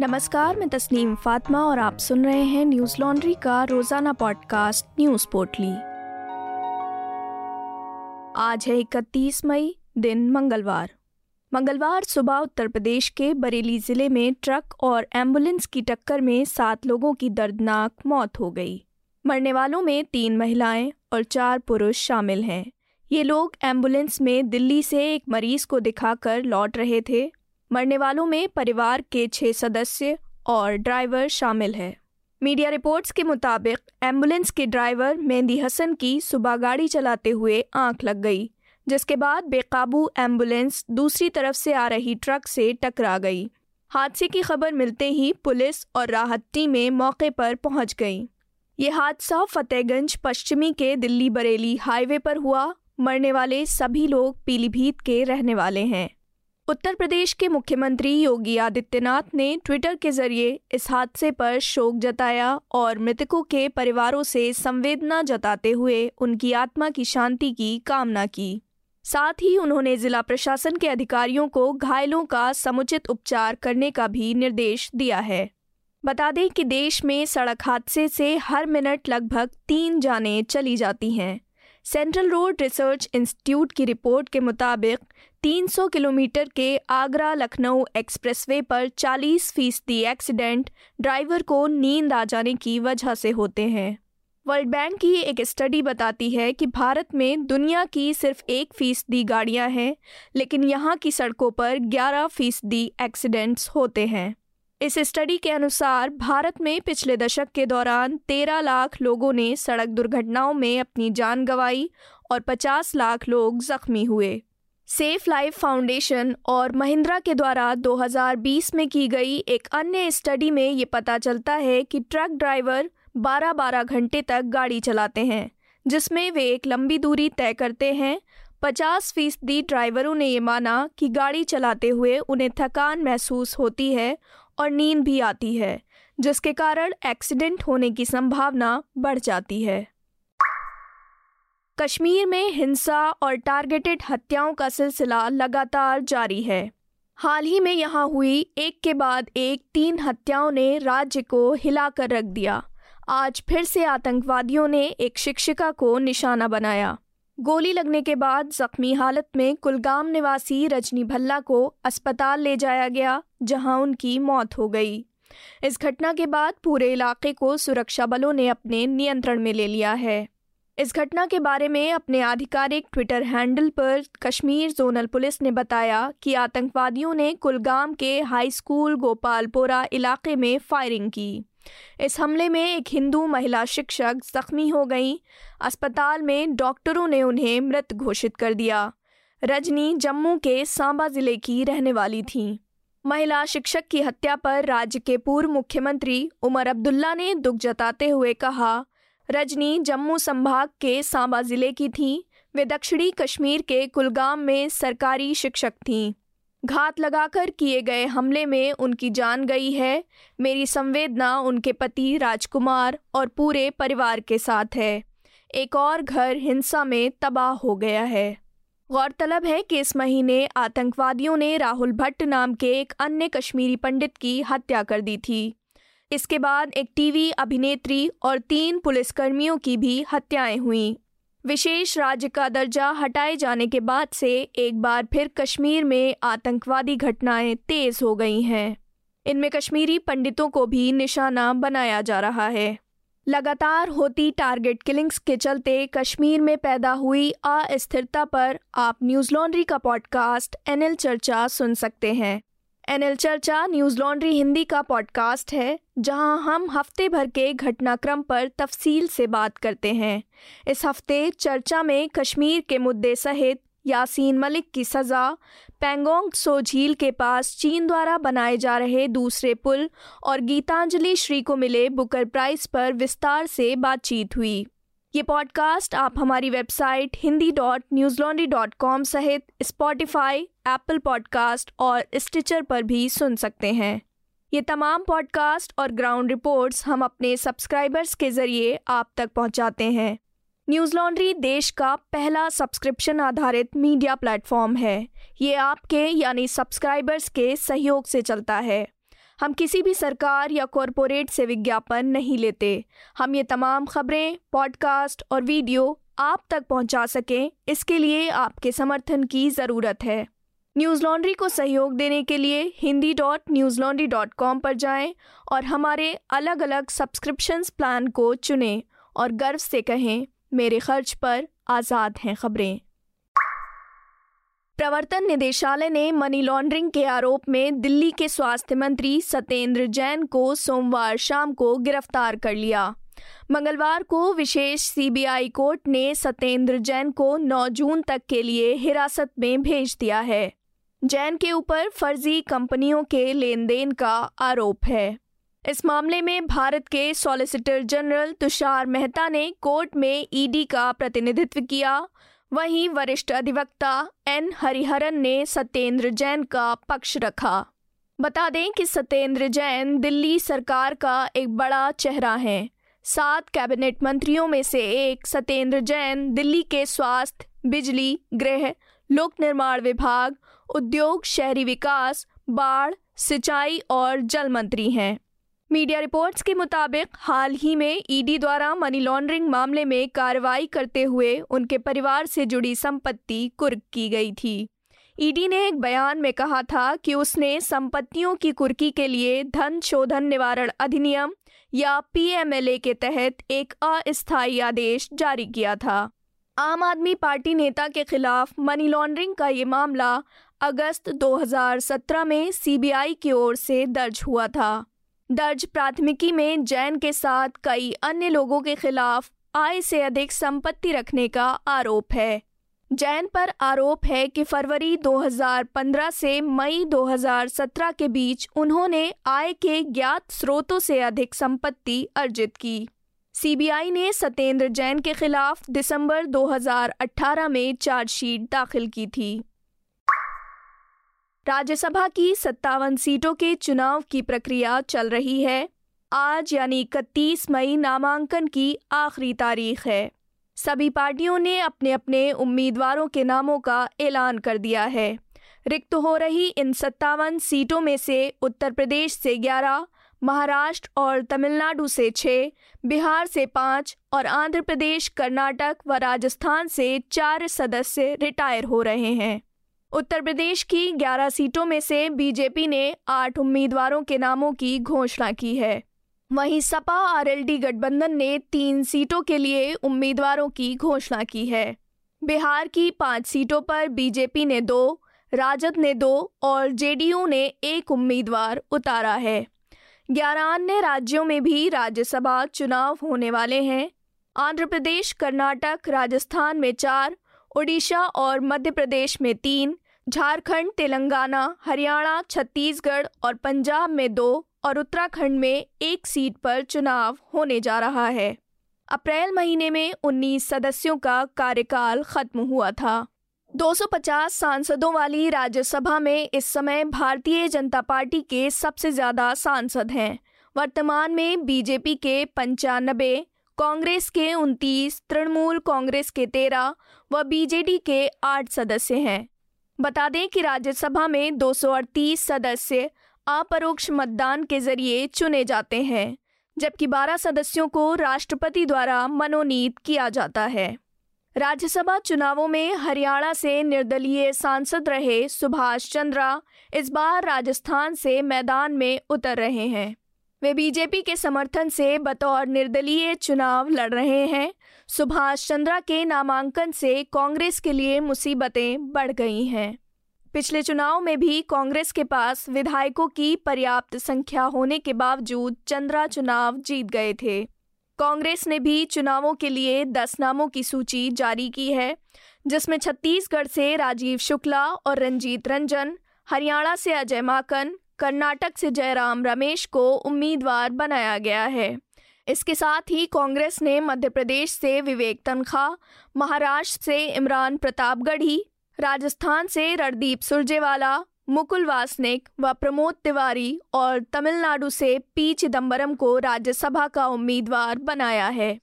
नमस्कार, मैं तस्नीम फातिमा और आप सुन रहे हैं न्यूज़ लॉन्ड्री का रोज़ाना पॉडकास्ट न्यूज़ पोर्टली। आज है इकतीस मई, दिन मंगलवार। मंगलवार सुबह उत्तर प्रदेश के बरेली ज़िले में ट्रक और एंबुलेंस की टक्कर में सात लोगों की दर्दनाक मौत हो गई। मरने वालों में तीन महिलाएँ और चार पुरुष शामिल हैं। ये लोग एंबुलेंस में दिल्ली से एक मरीज़ को दिखाकर लौट रहे थे मरने वालों में परिवार के छह सदस्य और ड्राइवर शामिल है। मीडिया रिपोर्ट्स के मुताबिक एंबुलेंस के ड्राइवर मेहंदी हसन की सुबह गाड़ी चलाते हुए आँख लग गई, जिसके बाद बेकाबू एंबुलेंस दूसरी तरफ़ से आ रही ट्रक से टकरा गई। हादसे की खबर मिलते ही पुलिस और राहत टीमें मौके पर पहुँच गईं। ये हादसा फतेहगंज पश्चिमी के दिल्ली बरेली हाईवे पर हुआ। मरने वाले सभी लोग पीलीभीत के रहने वाले हैं। उत्तर प्रदेश के मुख्यमंत्री योगी आदित्यनाथ ने ट्विटर के ज़रिए इस हादसे पर शोक जताया और मृतकों के परिवारों से संवेदना जताते हुए उनकी आत्मा की शांति की कामना की। साथ ही उन्होंने जिला प्रशासन के अधिकारियों को घायलों का समुचित उपचार करने का भी निर्देश दिया है। बता दें कि देश में सड़क हादसे से हर मिनट लगभग तीन जानें चली जाती हैं। सेंट्रल रोड रिसर्च इंस्टीट्यूट की रिपोर्ट के मुताबिक 300 किलोमीटर के आगरा लखनऊ एक्सप्रेसवे पर 40 फ़ीसदी एक्सीडेंट ड्राइवर को नींद आ जाने की वजह से होते हैं। वर्ल्ड बैंक की एक स्टडी बताती है कि भारत में दुनिया की सिर्फ़ एक फ़ीसदी गाड़ियाँ हैं, लेकिन यहाँ की सड़कों पर 11 फ़ीसदी एक्सीडेंट्स होते हैं। इस स्टडी के अनुसार भारत में पिछले दशक के दौरान 13 लाख लोगों ने सड़क दुर्घटनाओं में अपनी जान गंवाई और 50 लाख लोग जख्मी हुए। सेफ़ लाइफ फाउंडेशन और महिंद्रा के द्वारा 2020 में की गई एक अन्य स्टडी में ये पता चलता है कि ट्रक ड्राइवर 12-12 घंटे तक गाड़ी चलाते हैं, जिसमें वे एक लंबी दूरी तय करते हैं। 50 फ़ीसदी ड्राइवरों ने ये माना कि गाड़ी चलाते हुए उन्हें थकान महसूस होती है और नींद भी आती है, जिसके कारण एक्सीडेंट होने की संभावना बढ़ जाती है। कश्मीर में हिंसा और टारगेटेड हत्याओं का सिलसिला लगातार जारी है। हाल ही में यहाँ हुई एक के बाद एक तीन हत्याओं ने राज्य को हिलाकर रख दिया। आज फिर से आतंकवादियों ने एक शिक्षिका को निशाना बनाया। गोली लगने के बाद जख्मी हालत में कुलगाम निवासी रजनी भल्ला को अस्पताल ले जाया गया, जहाँ उनकी मौत हो गई। इस घटना के बाद पूरे इलाके को सुरक्षा बलों ने अपने नियंत्रण में ले लिया है। इस घटना के बारे में अपने आधिकारिक ट्विटर हैंडल पर कश्मीर जोनल पुलिस ने बताया कि आतंकवादियों ने कुलगाम के हाई स्कूल गोपालपोरा इलाके में फायरिंग की। इस हमले में एक हिंदू महिला शिक्षक जख्मी हो गई। अस्पताल में डॉक्टरों ने उन्हें मृत घोषित कर दिया। रजनी जम्मू के सांबा ज़िले की रहने वाली थी। महिला शिक्षक की हत्या पर राज्य के पूर्व मुख्यमंत्री उमर अब्दुल्ला ने दुख जताते हुए कहा, रजनी जम्मू संभाग के सांबा ज़िले की थी। वे दक्षिणी कश्मीर के कुलगाम में सरकारी शिक्षक थीं। घात लगाकर किए गए हमले में उनकी जान गई है। मेरी संवेदना उनके पति राजकुमार और पूरे परिवार के साथ है। एक और घर हिंसा में तबाह हो गया है। गौरतलब है कि इस महीने आतंकवादियों ने राहुल भट्ट नाम के एक अन्य कश्मीरी पंडित की हत्या कर दी थी। इसके बाद एक टीवी अभिनेत्री और तीन पुलिसकर्मियों की भी हत्याएँ हुई। विशेष राज्य का दर्जा हटाए जाने के बाद से एक बार फिर कश्मीर में आतंकवादी घटनाएँ तेज हो गई हैं। इनमें कश्मीरी पंडितों को भी निशाना बनाया जा रहा है। लगातार होती टारगेट किलिंग्स के चलते कश्मीर में पैदा हुई अस्थिरता पर आप न्यूज़ लॉन्ड्री का पॉडकास्ट एनएल चर्चा सुन सकते हैं। एनएल चर्चा न्यूज़ लॉन्ड्री हिंदी का पॉडकास्ट है। जहाँ हम हफ़्ते भर के घटनाक्रम पर तफसील से बात करते हैं। इस हफ़्ते चर्चा में कश्मीर के मुद्दे सहित यासीन मलिक की सज़ा, पेंगोंग सो झील के पास चीन द्वारा बनाए जा रहे दूसरे पुल और गीतांजलि श्री को मिले बुकर प्राइज पर विस्तार से बातचीत हुई। ये पॉडकास्ट आप हमारी website Hindi dot Newslaundry dot com सहित स्पॉटिफाई, एप्पल पॉडकास्ट और स्टिचर पर भी सुन सकते हैं। ये तमाम पॉडकास्ट और ग्राउंड रिपोर्ट्स हम अपने सब्सक्राइबर्स के ज़रिए आप तक पहुंचाते हैं। न्यूज़ लॉन्ड्री देश का पहला सब्सक्रिप्शन आधारित मीडिया प्लेटफॉर्म है। ये आपके यानी सब्सक्राइबर्स के सहयोग से चलता है। हम किसी भी सरकार या कॉरपोरेट से विज्ञापन नहीं लेते। हम ये तमाम खबरें पॉडकास्ट और वीडियो आप तक पहुँचा सकें, इसके लिए आपके समर्थन की ज़रूरत है। न्यूज़ लॉन्ड्री को सहयोग देने के लिए Hindi dot Newslaundry dot com पर जाएँ और हमारे अलग अलग सब्सक्रिप्शंस प्लान को चुनें और गर्व से कहें, मेरे खर्च पर आज़ाद हैं खबरें। प्रवर्तन निदेशालय ने मनी लॉन्ड्रिंग के आरोप में दिल्ली के स्वास्थ्य मंत्री सत्येंद्र जैन को सोमवार शाम को गिरफ़्तार कर लिया। मंगलवार को विशेष सीबीआई कोर्ट ने सत्येंद्र जैन को 9 जून तक के लिए हिरासत में भेज दिया है। जैन के ऊपर फर्जी कंपनियों के लेन देन का आरोप है। इस मामले में भारत के सॉलिसिटर जनरल तुषार मेहता ने कोर्ट में ईडी का प्रतिनिधित्व किया। वहीं वरिष्ठ अधिवक्ता एन हरिहरन ने सत्येंद्र जैन का पक्ष रखा। बता दें कि सत्येंद्र जैन दिल्ली सरकार का एक बड़ा चेहरा है। सात कैबिनेट मंत्रियों में से एक सत्येंद्र जैन दिल्ली के स्वास्थ्य, बिजली, गृह, लोक निर्माण विभाग उद्योग, शहरी विकास, बाढ़, सिंचाई और जल मंत्री हैं। मीडिया रिपोर्ट्स के मुताबिक, हाल ही में ईडी द्वारा मनी लॉन्ड्रिंग मामले में कार्रवाई करते हुए उनके परिवार से जुड़ी संपत्ति कुर्क की गई थी। ईडी ने एक बयान में कहा था कि उसने संपत्तियों की कुर्की के लिए धन शोधन निवारण अधिनियम या पीएमएलए के तहत एक अस्थायी आदेश जारी किया था। आम आदमी पार्टी नेता के खिलाफ मनी लॉन्ड्रिंग का ये मामला अगस्त 2017 में सीबीआई की ओर से दर्ज हुआ था। दर्ज प्राथमिकी में जैन के साथ कई अन्य लोगों के खिलाफ आय से अधिक संपत्ति रखने का आरोप है। जैन पर आरोप है कि फरवरी 2015 से मई 2017 के बीच उन्होंने आय के ज्ञात स्रोतों से अधिक संपत्ति अर्जित की। सीबीआई ने सत्येंद्र जैन के खिलाफ दिसंबर 2018 में चार्जशीट दाखिल की थी। राज्यसभा की सत्तावन सीटों के चुनाव की प्रक्रिया चल रही है। आज यानी इकतीस मई नामांकन की आखिरी तारीख है। सभी पार्टियों ने अपने अपने उम्मीदवारों के नामों का ऐलान कर दिया है। रिक्त हो रही इन सत्तावन सीटों में से उत्तर प्रदेश से ग्यारह, महाराष्ट्र और तमिलनाडु से छः बिहार से पाँच और आंध्र प्रदेश, कर्नाटक व राजस्थान से चार सदस्य रिटायर हो रहे हैं। उत्तर प्रदेश की 11 सीटों में से बीजेपी ने आठ उम्मीदवारों के नामों की घोषणा की है। वहीं सपा आरएलडी गठबंधन ने तीन सीटों के लिए उम्मीदवारों की घोषणा की है। बिहार की पाँच सीटों पर बीजेपी ने दो, राजद ने दो और जेडीयू ने एक उम्मीदवार उतारा है। ग्यारह अन्य राज्यों में भी राज्यसभा चुनाव होने वाले हैं। आंध्र प्रदेश, कर्नाटक, राजस्थान में चार, ओडिशा और मध्य प्रदेश में तीन झारखंड, तेलंगाना, हरियाणा, छत्तीसगढ़ और पंजाब में दो और उत्तराखंड में एक सीट पर चुनाव होने जा रहा है। अप्रैल महीने में 19 सदस्यों का कार्यकाल खत्म हुआ था। 250 सांसदों वाली राज्यसभा में इस समय भारतीय जनता पार्टी के सबसे ज़्यादा सांसद हैं। वर्तमान में बीजेपी के पंचानबे, कांग्रेस के उनतीस, तृणमूल कांग्रेस के तेरह व बीजेडी के आठ सदस्य हैं। बता दें कि राज्यसभा में दो सौ अड़तीस सदस्य अपरोक्ष मतदान के ज़रिए चुने जाते हैं, जबकि 12 सदस्यों को राष्ट्रपति द्वारा मनोनीत किया जाता है। राज्यसभा चुनावों में हरियाणा से निर्दलीय सांसद रहे सुभाष चंद्रा इस बार राजस्थान से मैदान में उतर रहे हैं। वे बीजेपी के समर्थन से बतौर निर्दलीय चुनाव लड़ रहे हैं। सुभाष चंद्रा के नामांकन से कांग्रेस के लिए मुसीबतें बढ़ गई हैं। पिछले चुनाव में भी कांग्रेस के पास विधायकों की पर्याप्त संख्या होने के बावजूद चंद्रा चुनाव जीत गए थे। कांग्रेस ने भी चुनावों के लिए दस नामों की सूची जारी की है, जिसमें छत्तीसगढ़ से राजीव शुक्ला और रंजीत रंजन, हरियाणा से अजय माकन, कर्नाटक से जयराम रमेश को उम्मीदवार बनाया गया है। इसके साथ ही कांग्रेस ने मध्य प्रदेश से विवेक तनखा, महाराष्ट्र से इमरान प्रतापगढ़ी राजस्थान से रणदीप सुरजेवाला, मुकुल वासनिक व प्रमोद तिवारी और तमिलनाडु से पी चिदम्बरम को राज्यसभा का उम्मीदवार बनाया है।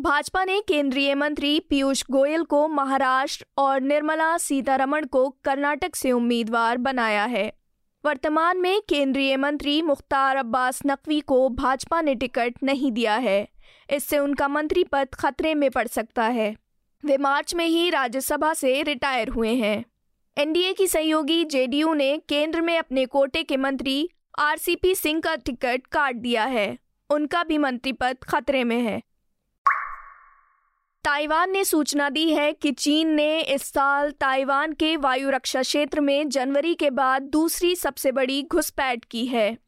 भाजपा ने केंद्रीय मंत्री पीयूष गोयल को महाराष्ट्र और निर्मला सीतारमण को कर्नाटक से उम्मीदवार बनाया है। वर्तमान में केंद्रीय मंत्री मुख्तार अब्बास नकवी को भाजपा ने टिकट नहीं दिया है। इससे उनका मंत्री पद खतरे में पड़ सकता है। वे मार्च में ही राज्यसभा से रिटायर हुए हैं। एनडीए की सहयोगी जेडीयू ने केंद्र में अपने कोटे के मंत्री आरसीपी सिंह का टिकट काट दिया है। उनका भी मंत्री पद खतरे में है। ताइवान ने सूचना दी है कि चीन ने इस साल ताइवान के वायु रक्षा क्षेत्र में जनवरी के बाद दूसरी सबसे बड़ी घुसपैठ की है।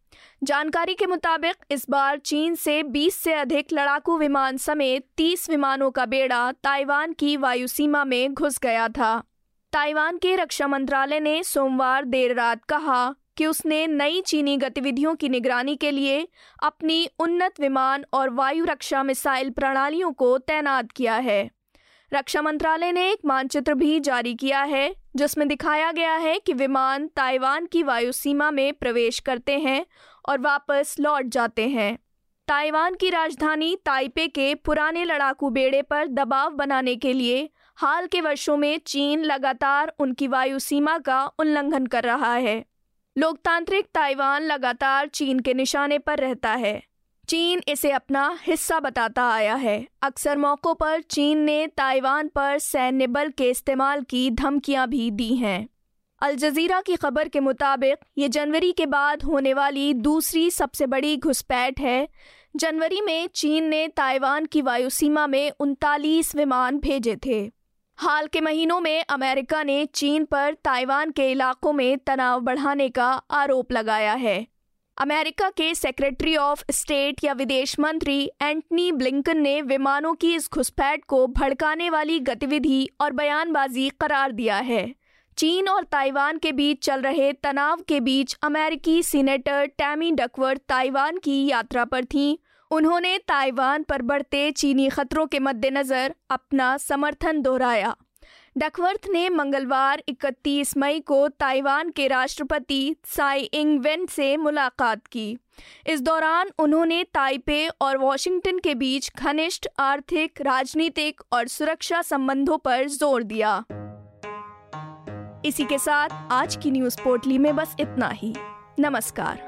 जानकारी के मुताबिक, इस बार चीन से 20 से अधिक लड़ाकू विमान समेत 30 विमानों का बेड़ा ताइवान की वायु सीमा में घुस गया था। ताइवान के रक्षा मंत्रालय ने सोमवार देर रात कहा कि उसने नई चीनी गतिविधियों की निगरानी के लिए अपनी उन्नत विमान और वायु रक्षा मिसाइल प्रणालियों को तैनात किया है। रक्षा मंत्रालय ने एक मानचित्र भी जारी किया है, जिसमें दिखाया गया है कि विमान ताइवान की वायु सीमा में प्रवेश करते हैं और वापस लौट जाते हैं। ताइवान की राजधानी ताइपे के पुराने लड़ाकू बेड़े पर दबाव बनाने के लिए हाल के वर्षों में चीन लगातार उनकी वायु सीमा का उल्लंघन कर रहा है। लोकतांत्रिक ताइवान लगातार चीन के निशाने पर रहता है। चीन इसे अपना हिस्सा बताता आया है। अक्सर मौक़ों पर चीन ने ताइवान पर सैन्य बल के इस्तेमाल की धमकियाँ भी दी हैं। अल जजीरा की खबर के मुताबिक, ये जनवरी के बाद होने वाली दूसरी सबसे बड़ी घुसपैठ है। जनवरी में चीन ने ताइवान की वायुसीमा में उनतालीस विमान भेजे थे। हाल के महीनों में अमेरिका ने चीन पर ताइवान के इलाकों में तनाव बढ़ाने का आरोप लगाया है। अमेरिका के सेक्रेटरी ऑफ़ स्टेट या विदेश मंत्री एंटनी ब्लिंकन ने विमानों की इस घुसपैठ को भड़काने वाली गतिविधि और बयानबाजी करार दिया है। चीन और ताइवान के बीच चल रहे तनाव के बीच अमेरिकी सीनेटर टैमी डकवर्थ ताइवान की यात्रा पर थीं। उन्होंने ताइवान पर बढ़ते चीनी खतरों के मद्देनज़र अपना समर्थन दोहराया। डकवर्थ ने मंगलवार 31 मई को ताइवान के राष्ट्रपति साई इंग वेन से मुलाकात की। इस दौरान उन्होंने ताइपे और वॉशिंगटन के बीच घनिष्ठ आर्थिक, राजनीतिक और सुरक्षा संबंधों पर ज़ोर दिया। इसी के साथ आज की न्यूज़ पोर्टली में बस इतना ही। नमस्कार।